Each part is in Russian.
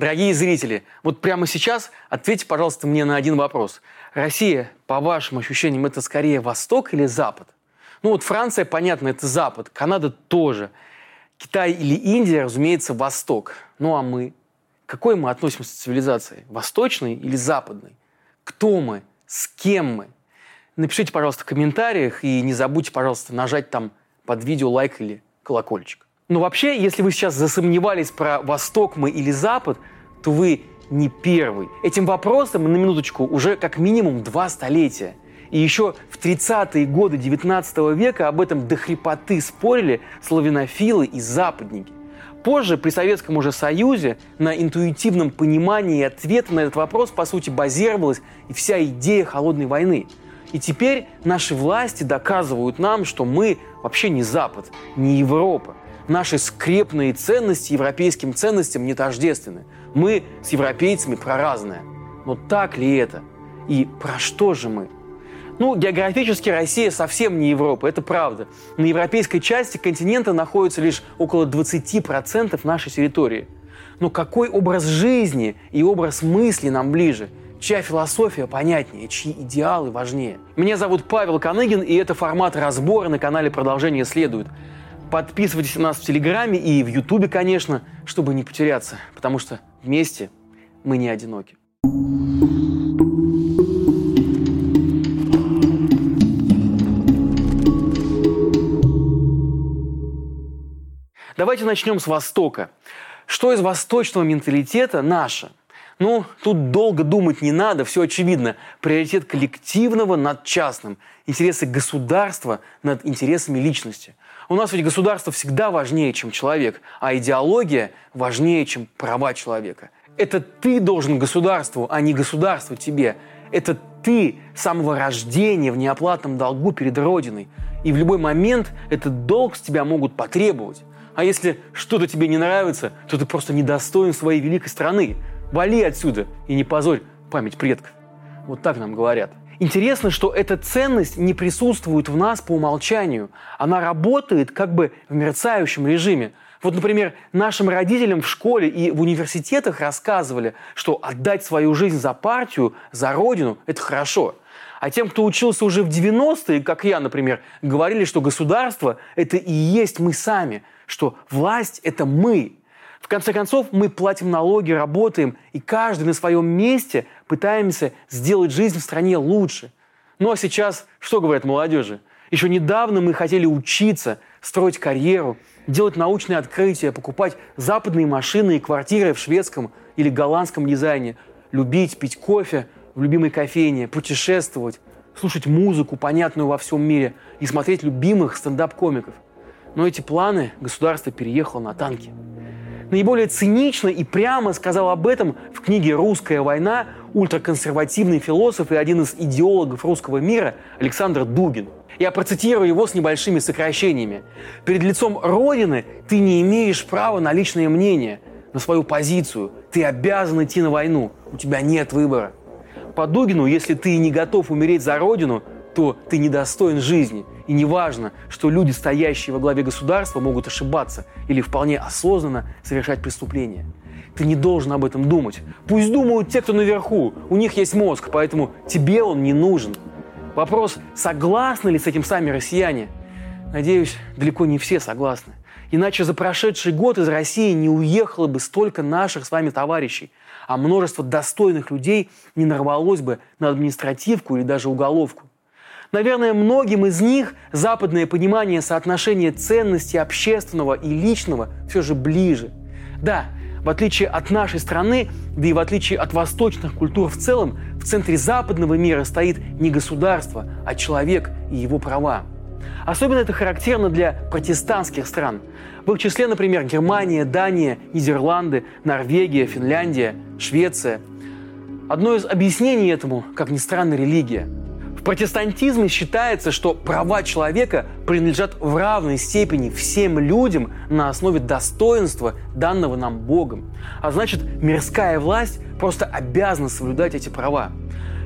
Дорогие зрители, вот прямо сейчас ответьте, пожалуйста, мне на один вопрос. Россия, по вашим ощущениям, это скорее Восток или Запад? Ну вот Франция, понятно, это Запад, Канада тоже. Китай или Индия, разумеется, Восток. Ну а мы? Какой мы относимся к цивилизации? Восточной или западной? Кто мы? С кем мы? Напишите, пожалуйста, в комментариях и не забудьте, пожалуйста, нажать там под видео лайк или колокольчик. Но вообще, если вы сейчас засомневались про Восток мы или Запад, то вы не первый. Этим вопросом, на минуточку, уже как минимум два столетия. И еще в 30-е годы 19 века об этом до хрипоты спорили славянофилы и западники. Позже, при Советском уже Союзе, на интуитивном понимании ответа на этот вопрос, по сути, базировалась и вся идея холодной войны. И теперь наши власти доказывают нам, что мы вообще не Запад, не Европа. Наши скрепные ценности европейским ценностям не тождественны. Мы с европейцами про разное. Но так ли это? И про что же мы? Ну, географически Россия совсем не Европа, это правда. На европейской части континента находится лишь около 20% нашей территории. Но какой образ жизни и образ мысли нам ближе? Чья философия понятнее, чьи идеалы важнее? Меня зовут Павел Коныгин, и это формат разбора на канале «Продолжение следует». Подписывайтесь на нас в Телеграме и в Ютубе, конечно, чтобы не потеряться, потому что вместе мы не одиноки. Давайте начнем с Востока. Что из восточного менталитета наше? Ну, тут долго думать не надо, все очевидно. Приоритет коллективного над частным, интересы государства над интересами личности. У нас ведь государство всегда важнее, чем человек, а идеология важнее, чем права человека. Это ты должен государству, а не государство тебе. Это ты с самого рождения в неоплатном долгу перед Родиной. И в любой момент этот долг с тебя могут потребовать. А если что-то тебе не нравится, то ты просто недостоин своей великой страны. Вали отсюда и не позорь память предков. Вот так нам говорят. Интересно, что эта ценность не присутствует в нас по умолчанию. Она работает как бы в мерцающем режиме. Вот, например, нашим родителям в школе и в университетах рассказывали, что отдать свою жизнь за партию, за родину – это хорошо. А тем, кто учился уже в 90-е, как я, например, говорили, что государство – это и есть мы сами – что власть – это мы. В конце концов, мы платим налоги, работаем, и каждый на своем месте пытаемся сделать жизнь в стране лучше. Ну а сейчас что говорят молодежи? Еще недавно мы хотели учиться, строить карьеру, делать научные открытия, покупать западные машины и квартиры в шведском или голландском дизайне, любить пить кофе в любимой кофейне, путешествовать, слушать музыку, понятную во всем мире, и смотреть любимых стендап-комиков – но эти планы государство переехало на танки. Наиболее цинично и прямо сказал об этом в книге «Русская война» ультраконсервативный философ и один из идеологов русского мира Александр Дугин. Я процитирую его с небольшими сокращениями. «Перед лицом Родины ты не имеешь права на личное мнение, на свою позицию. Ты обязан идти на войну. У тебя нет выбора». По Дугину, если ты не готов умереть за Родину, то ты недостоин жизни. И не важно, что люди, стоящие во главе государства, могут ошибаться или вполне осознанно совершать преступления. Ты не должен об этом думать. Пусть думают те, кто наверху. У них есть мозг, поэтому тебе он не нужен. Вопрос, согласны ли с этим сами россияне? Надеюсь, далеко не все согласны. Иначе за прошедший год из России не уехало бы столько наших с вами товарищей, а множество достойных людей не нарвалось бы на административку или даже уголовку. Наверное, многим из них западное понимание соотношения ценностей общественного и личного все же ближе. Да, в отличие от нашей страны, да и в отличие от восточных культур в целом, в центре западного мира стоит не государство, а человек и его права. Особенно это характерно для протестантских стран. В их числе, например, Германия, Дания, Нидерланды, Норвегия, Финляндия, Швеция. Одно из объяснений этому, как ни странно, религия – в протестантизме считается, что права человека принадлежат в равной степени всем людям на основе достоинства, данного нам Богом. А значит, мирская власть просто обязана соблюдать эти права.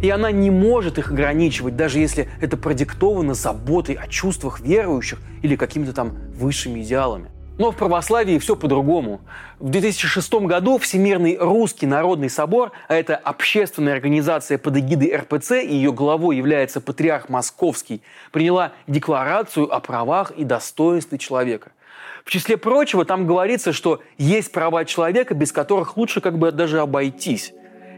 И она не может их ограничивать, даже если это продиктовано заботой о чувствах верующих или какими-то там высшими идеалами. Но в православии все по-другому. В 2006 году Всемирный Русский Народный Собор, а это общественная организация под эгидой РПЦ, и ее главой является патриарх Московский, приняла декларацию о правах и достоинстве человека. В числе прочего там говорится, что есть права человека, без которых лучше как бы даже обойтись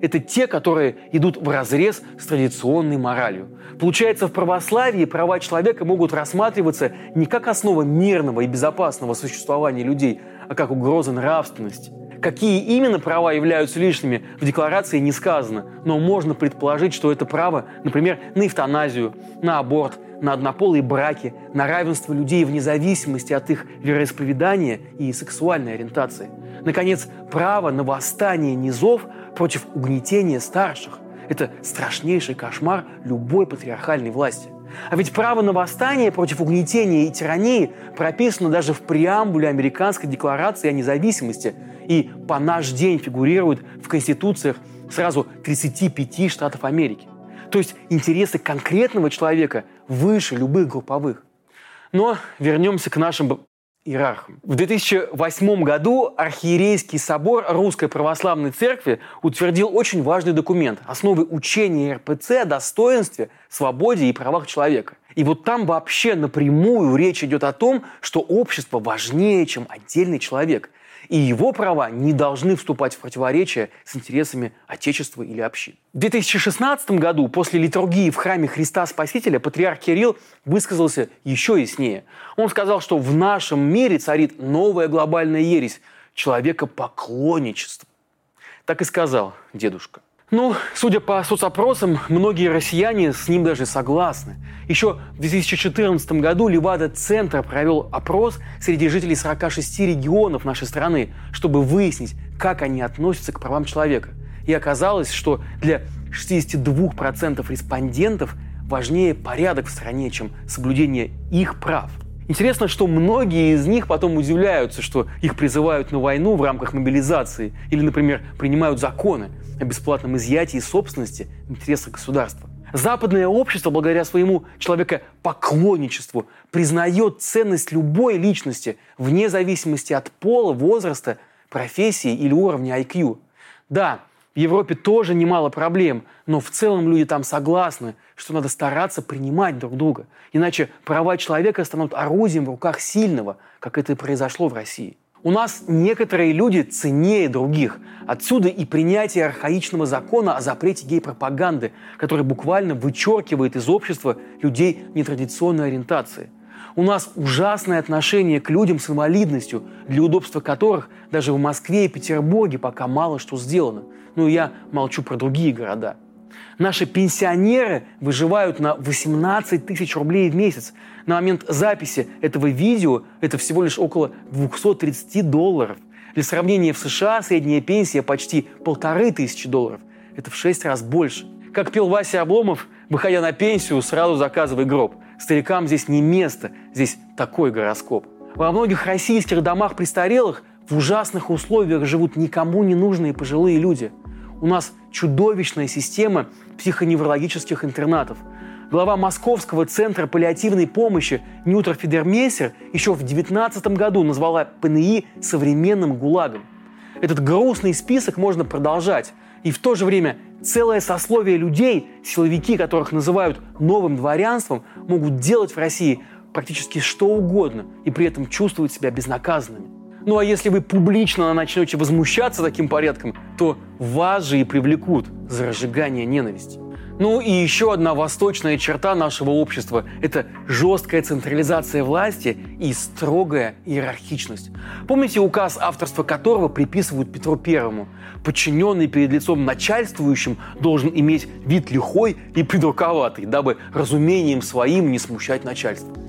это те, которые идут в разрез с традиционной моралью. Получается, в православии права человека могут рассматриваться не как основа мирного и безопасного существования людей, а как угроза нравственности. Какие именно права являются лишними, в декларации не сказано, но можно предположить, что это право, например, на эвтаназию, на аборт, на однополые браки, на равенство людей вне зависимости от их вероисповедания и сексуальной ориентации. Наконец, право на восстание низов против угнетения старших. Это страшнейший кошмар любой патриархальной власти. А ведь право на восстание против угнетения и тирании прописано даже в преамбуле Американской декларации о независимости и по наш день фигурирует в конституциях сразу 35 штатов Америки. То есть интересы конкретного человека выше любых групповых. Но вернемся к нашим иерархом. В 2008 году Архиерейский собор Русской Православной Церкви утвердил очень важный документ – основы учения РПЦ о достоинстве, свободе и правах человека. И вот там вообще напрямую речь идет о том, что общество важнее, чем отдельный человек – и его права не должны вступать в противоречие с интересами Отечества или общин. В 2016 году после литургии в храме Христа Спасителя патриарх Кирилл высказался еще яснее. Он сказал, что в нашем мире царит новая глобальная ересь – человекопоклонничество. Так и сказал дедушка. Ну, судя по соцопросам, многие россияне с ним даже согласны. Еще в 2014 году Левада-центр провел опрос среди жителей 46 регионов нашей страны, чтобы выяснить, как они относятся к правам человека. И оказалось, что для 62% респондентов важнее порядок в стране, чем соблюдение их прав. Интересно, что многие из них потом удивляются, что их призывают на войну в рамках мобилизации или, например, принимают законы – о бесплатном изъятии собственности в интересах государства. Западное общество, благодаря своему человекопоклонничеству, признает ценность любой личности вне зависимости от пола, возраста, профессии или уровня IQ. Да, в Европе тоже немало проблем, но в целом люди там согласны, что надо стараться принимать друг друга. Иначе права человека станут орудием в руках сильного, как это и произошло в России. У нас некоторые люди ценнее других. Отсюда и принятие архаичного закона о запрете гей-пропаганды, который буквально вычеркивает из общества людей нетрадиционной ориентации. У нас ужасное отношение к людям с инвалидностью, для удобства которых даже в Москве и Петербурге пока мало что сделано. Ну, я молчу про другие города – Наши пенсионеры выживают на 18 тысяч рублей в месяц. На момент записи этого видео это всего лишь около 230 долларов. Для сравнения, в США средняя пенсия почти полторы тысячи долларов. Это в шесть раз больше. Как пел Вася Обломов, выходя на пенсию, сразу заказывай гроб. Старикам здесь не место, здесь такой гороскоп. Во многих российских домах престарелых в ужасных условиях живут никому не нужные пожилые люди – у нас чудовищная система психоневрологических интернатов. Глава Московского центра паллиативной помощи Нютер Федермейсер еще в 19 году назвала ПНИ современным ГУЛАГом. Этот грустный список можно продолжать. И в то же время целое сословие людей, силовики, которых называют новым дворянством, могут делать в России практически что угодно и при этом чувствовать себя безнаказанными. Ну а если вы публично начнете возмущаться таким порядком, то вас же и привлекут за разжигание ненависти. Ну и еще одна восточная черта нашего общества – это жесткая централизация власти и строгая иерархичность. Помните указ, авторства которого приписывают Петру Первому? Подчиненный перед лицом начальствующим должен иметь вид лихой и придурковатый, дабы разумением своим не смущать начальство.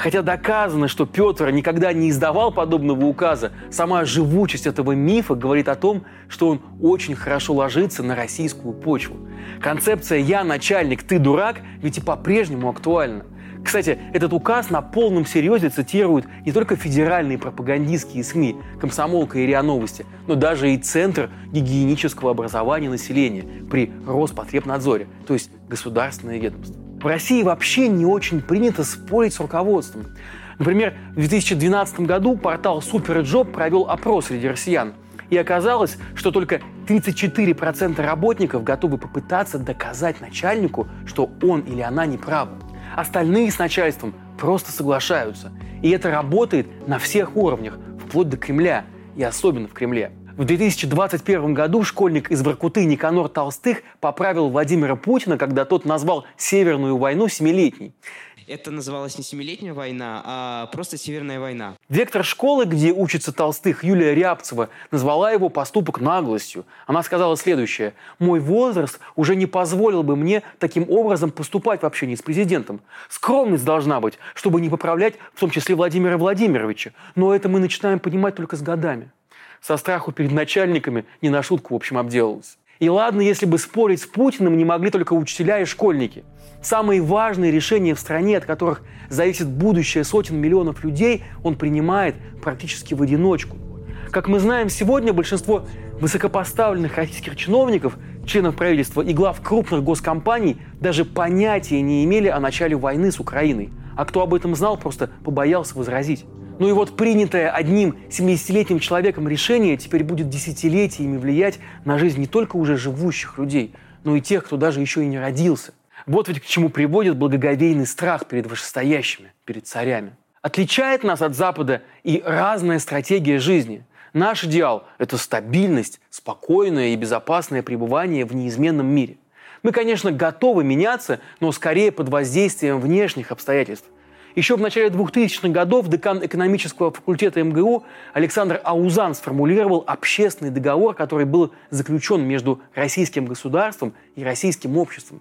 Хотя доказано, что Петр никогда не издавал подобного указа, сама живучесть этого мифа говорит о том, что он очень хорошо ложится на российскую почву. Концепция «я начальник, ты дурак» ведь и по-прежнему актуальна. Кстати, этот указ на полном серьезе цитируют не только федеральные пропагандистские СМИ, комсомолка и РИА Новости, но даже и Центр гигиенического образования населения при Роспотребнадзоре, то есть государственное ведомство. В России вообще не очень принято спорить с руководством. Например, в 2012 году портал SuperJob провел опрос среди россиян. И оказалось, что только 34% работников готовы попытаться доказать начальнику, что он или она не правы. Остальные с начальством просто соглашаются. И это работает на всех уровнях, вплоть до Кремля, и особенно в Кремле. В 2021 году школьник из Воркуты Никанор Толстых поправил Владимира Путина, когда тот назвал Северную войну семилетней это называлось не Семилетняя война, а просто Северная война. Директор школы, где учится Толстых, Юлия Рябцева, назвала его поступок наглостью. Она сказала следующее. «Мой возраст уже не позволил бы мне таким образом поступать в общении с президентом. Скромность должна быть, чтобы не поправлять в том числе Владимира Владимировича. Но это мы начинаем понимать только с годами». Со страху перед начальниками не на шутку, в общем, обделалась. И ладно, если бы спорить с Путиным не могли только учителя и школьники. Самые важные решения в стране, от которых зависит будущее сотен миллионов людей, он принимает практически в одиночку. Как мы знаем, сегодня большинство высокопоставленных российских чиновников, членов правительства и глав крупных госкомпаний даже понятия не имели о начале войны с Украиной. А кто об этом знал, просто побоялся возразить. Ну и вот принятое одним 70-летним человеком решение теперь будет десятилетиями влиять на жизнь не только уже живущих людей, но и тех, кто даже еще и не родился. Вот ведь к чему приводит благоговейный страх перед вышестоящими, перед царями. Отличает нас от Запада и разная стратегия жизни. Наш идеал – это стабильность, спокойное и безопасное пребывание в неизменном мире. Мы, конечно, готовы меняться, но скорее под воздействием внешних обстоятельств – еще в начале 2000-х годов декан экономического факультета МГУ Александр Аузан сформулировал общественный договор, который был заключен между российским государством и российским обществом.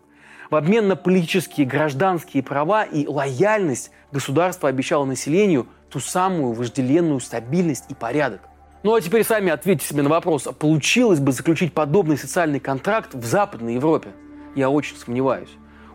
В обмен на политические гражданские права и лояльность государство обещало населению ту самую вожделенную стабильность и порядок. Ну а теперь сами ответьте себе на вопрос, а получилось бы заключить подобный социальный контракт в Западной Европе? Я очень сомневаюсь.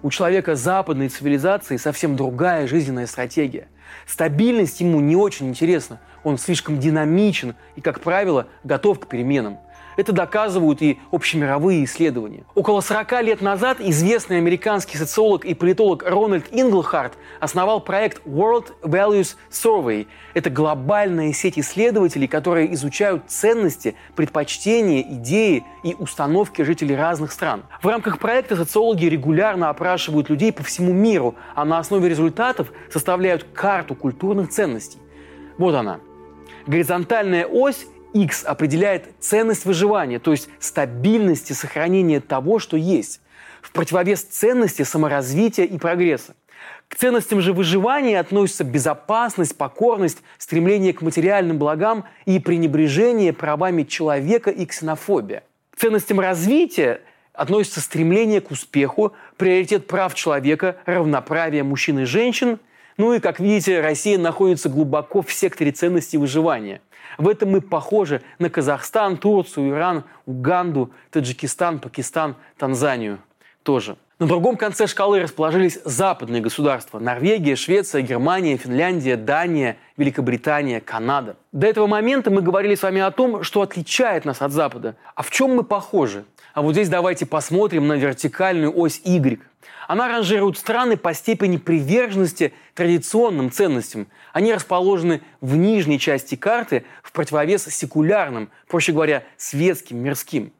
У человека западной цивилизации совсем другая жизненная стратегия. Стабильность ему не очень интересна. Он слишком динамичен и, как правило, готов к переменам. Это доказывают и общемировые исследования. Около 40 лет назад известный американский социолог и политолог Рональд Инглхарт основал проект World Values Survey. Это глобальная сеть исследователей, которые изучают ценности, предпочтения, идеи и установки жителей разных стран. В рамках проекта социологи регулярно опрашивают людей по всему миру, а на основе результатов составляют карту культурных ценностей. Вот она. Горизонтальная ось X определяет ценность выживания, то есть стабильность и сохранение того, что есть, в противовес ценности саморазвития и прогресса. К ценностям же выживания относятся безопасность, покорность, стремление к материальным благам и пренебрежение правами человека и ксенофобия. К ценностям развития относятся стремление к успеху, приоритет прав человека, равноправие мужчин и женщин. Ну и, как видите, Россия находится глубоко в секторе ценностей выживания – в этом мы похожи на Казахстан, Турцию, Иран, Уганду, Таджикистан, Пакистан, Танзанию тоже. На другом конце шкалы расположились западные государства – Норвегия, Швеция, Германия, Финляндия, Дания, Великобритания, Канада. До этого момента мы говорили с вами о том, что отличает нас от Запада. А в чем мы похожи? А вот здесь давайте посмотрим на вертикальную ось Y. Она ранжирует страны по степени приверженности традиционным ценностям. Они расположены в нижней части карты в противовес секулярным, проще говоря, светским, мирским.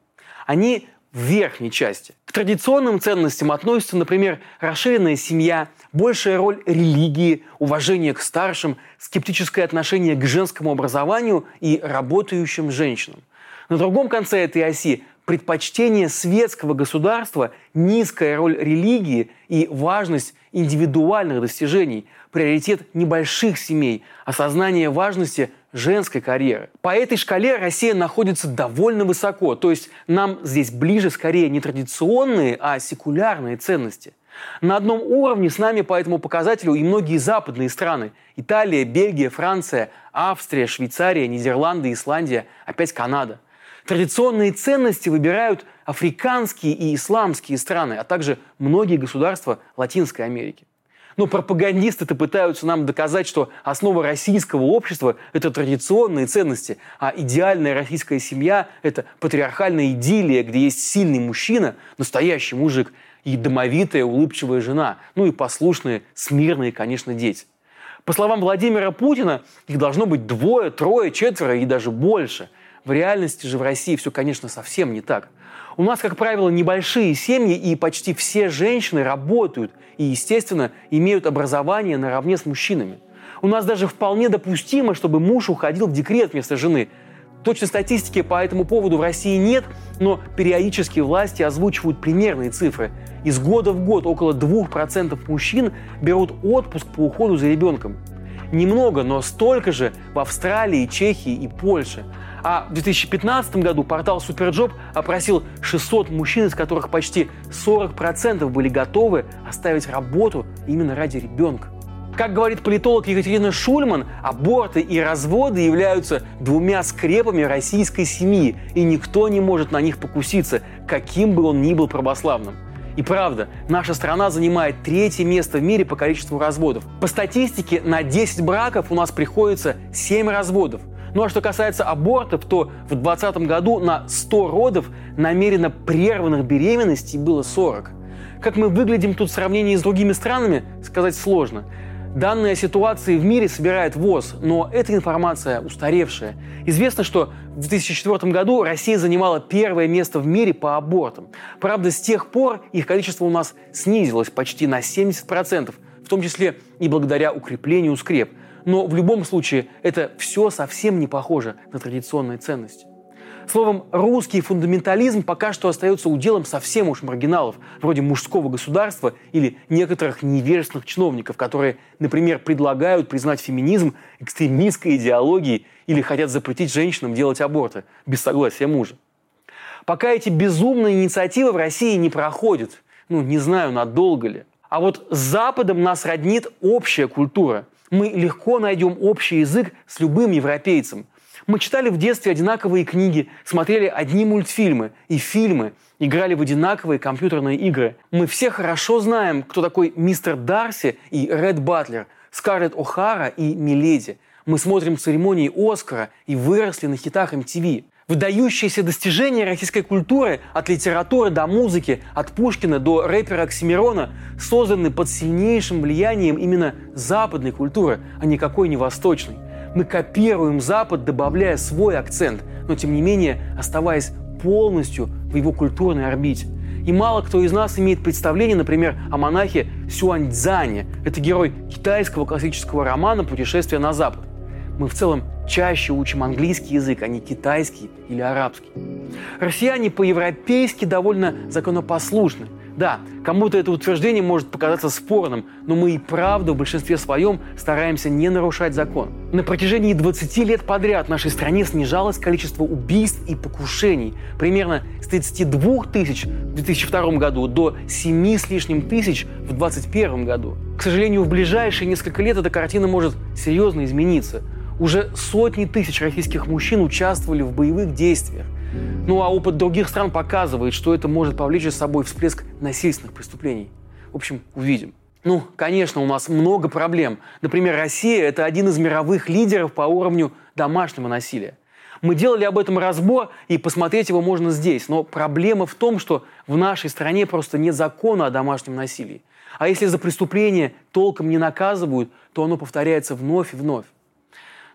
Они в верхней части. К традиционным ценностям относятся, например, расширенная семья, большая роль религии, уважение к старшим, скептическое отношение к женскому образованию и работающим женщинам. На другом конце этой оси предпочтение светского государства, низкая роль религии и важность индивидуальных достижений, приоритет небольших семей, осознание важности женской карьеры. По этой шкале Россия находится довольно высоко, то есть нам здесь ближе скорее не традиционные, а секулярные ценности. На одном уровне с нами по этому показателю и многие западные страны – Италия, Бельгия, Франция, Австрия, Швейцария, Нидерланды, Исландия, опять Канада. Традиционные ценности выбирают африканские и исламские страны, а также многие государства Латинской Америки. Но пропагандисты-то пытаются нам доказать, что основа российского общества – это традиционные ценности, а идеальная российская семья – это патриархальная идиллия, где есть сильный мужчина, настоящий мужик, и домовитая, улыбчивая жена, ну и послушные, смирные, конечно, дети. По словам Владимира Путина, их должно быть двое, трое, четверо и даже больше. В реальности же в России все, конечно, совсем не так. У нас, как правило, небольшие семьи, и почти все женщины работают и, естественно, имеют образование наравне с мужчинами. У нас даже вполне допустимо, чтобы муж уходил в декрет вместо жены. Точной статистики по этому поводу в России нет, но периодически власти озвучивают примерные цифры. Из года в год около 2% мужчин берут отпуск по уходу за ребенком. Немного, но столько же в Австралии, Чехии и Польше. А в 2015 году портал Superjob опросил 600 мужчин, из которых почти 40% были готовы оставить работу именно ради ребенка. Как говорит политолог Екатерина Шульман, аборты и разводы являются двумя скрепами российской семьи, и никто не может на них покуситься, каким бы он ни был православным. И правда, наша страна занимает третье место в мире по количеству разводов. По статистике, на 10 браков у нас приходится 7 разводов. Ну а что касается абортов, то в 2020 году на 100 родов намеренно прерванных беременностей было 40. Как мы выглядим тут в сравнении с другими странами, сказать сложно. Данные о ситуации в мире собирает ВОЗ, но эта информация устаревшая. Известно, что в 2004 году Россия занимала первое место в мире по абортам. Правда, с тех пор их количество у нас снизилось почти на 70%, в том числе и благодаря укреплению скреп. Но в любом случае это все совсем не похоже на традиционные ценности. Словом, русский фундаментализм пока что остается уделом совсем уж маргиналов, вроде мужского государства или некоторых невежественных чиновников, которые, например, предлагают признать феминизм экстремистской идеологией или хотят запретить женщинам делать аборты без согласия мужа. Пока эти безумные инициативы в России не проходят, ну, не знаю, надолго ли. А вот с Западом нас роднит общая культура. Мы легко найдем общий язык с любым европейцем – мы читали в детстве одинаковые книги, смотрели одни мультфильмы и фильмы, играли в одинаковые компьютерные игры. Мы все хорошо знаем, кто такой мистер Дарси и Ред Батлер, Скарлетт О'Хара и Миледи. Мы смотрим церемонии Оскара и выросли на хитах MTV. Выдающиеся достижения российской культуры от литературы до музыки, от Пушкина до рэпера Оксимирона созданы под сильнейшим влиянием именно западной культуры, а никакой не восточной. Мы копируем Запад, добавляя свой акцент, но тем не менее оставаясь полностью в его культурной орбите. И мало кто из нас имеет представление, например, о монахе Сюаньцзане. Это герой китайского классического романа «Путешествие на Запад». Мы в целом чаще учим английский язык, а не китайский или арабский. Россияне по-европейски довольно законопослушны – да, кому-то это утверждение может показаться спорным, но мы и правда в большинстве своем стараемся не нарушать закон. На протяжении 20 лет подряд в нашей стране снижалось количество убийств и покушений. Примерно с 32 тысяч в 2002 году до 7 с лишним тысяч в 2021 году. К сожалению, в ближайшие несколько лет эта картина может серьезно измениться. Уже сотни тысяч российских мужчин участвовали в боевых действиях. Ну а опыт других стран показывает, что это может повлечь за собой всплеск насильственных преступлений. В общем, увидим. Ну, конечно, у нас много проблем. Например, Россия – это один из мировых лидеров по уровню домашнего насилия. Мы делали об этом разбор, и посмотреть его можно здесь. Но проблема в том, что в нашей стране просто нет закона о домашнем насилии. А если за преступление толком не наказывают, то оно повторяется вновь и вновь.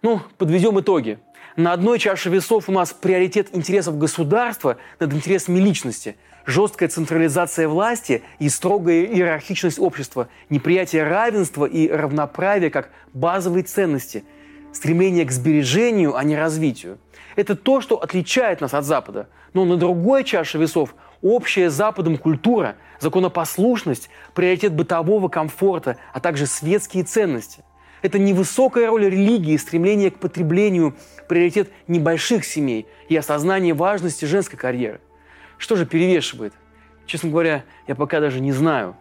Ну, подведем итоги. На одной чаше весов у нас приоритет интересов государства над интересами личности, жесткая централизация власти и строгая иерархичность общества, неприятие равенства и равноправия как базовые ценности, стремление к сбережению, а не развитию. Это то, что отличает нас от Запада. Но на другой чаше весов общая Западом культура, законопослушность, приоритет бытового комфорта, а также светские ценности. Это невысокая роль религии, стремление к потреблению, приоритет небольших семей и осознание важности женской карьеры. Что же перевешивает? Честно говоря, я пока даже не знаю.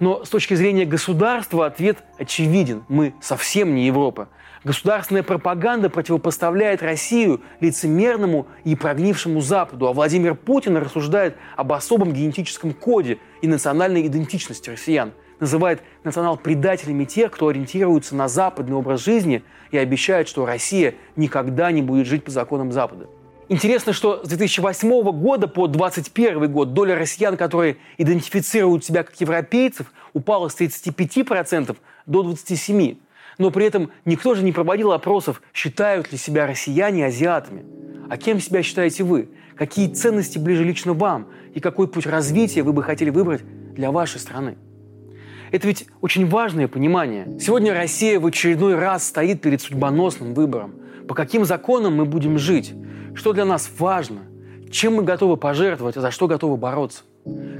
Но с точки зрения государства ответ очевиден. Мы совсем не Европа. Государственная пропаганда противопоставляет Россию лицемерному и прогнившему Западу, а Владимир Путин рассуждает об особом генетическом коде и национальной идентичности россиян – называет национал-предателями тех, кто ориентируется на западный образ жизни и обещает, что Россия никогда не будет жить по законам Запада. Интересно, что с 2008 года по 2021 год доля россиян, которые идентифицируют себя как европейцев, упала с 35% до 27%. Но при этом никто же не проводил опросов, считают ли себя россияне азиатами. А кем себя считаете вы? Какие ценности ближе лично вам? И какой путь развития вы бы хотели выбрать для вашей страны? Это ведь очень важное понимание. Сегодня Россия в очередной раз стоит перед судьбоносным выбором. По каким законам мы будем жить? Что для нас важно? Чем мы готовы пожертвовать, а за что готовы бороться?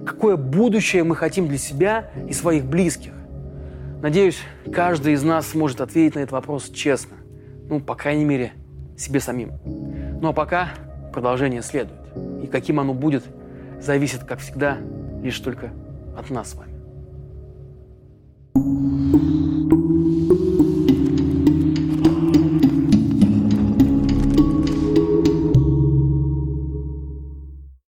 Какое будущее мы хотим для себя и своих близких? Надеюсь, каждый из нас сможет ответить на этот вопрос честно. Ну, по крайней мере, себе самим. Ну а пока продолжение следует. И каким оно будет, зависит, как всегда, лишь только от нас с вами. you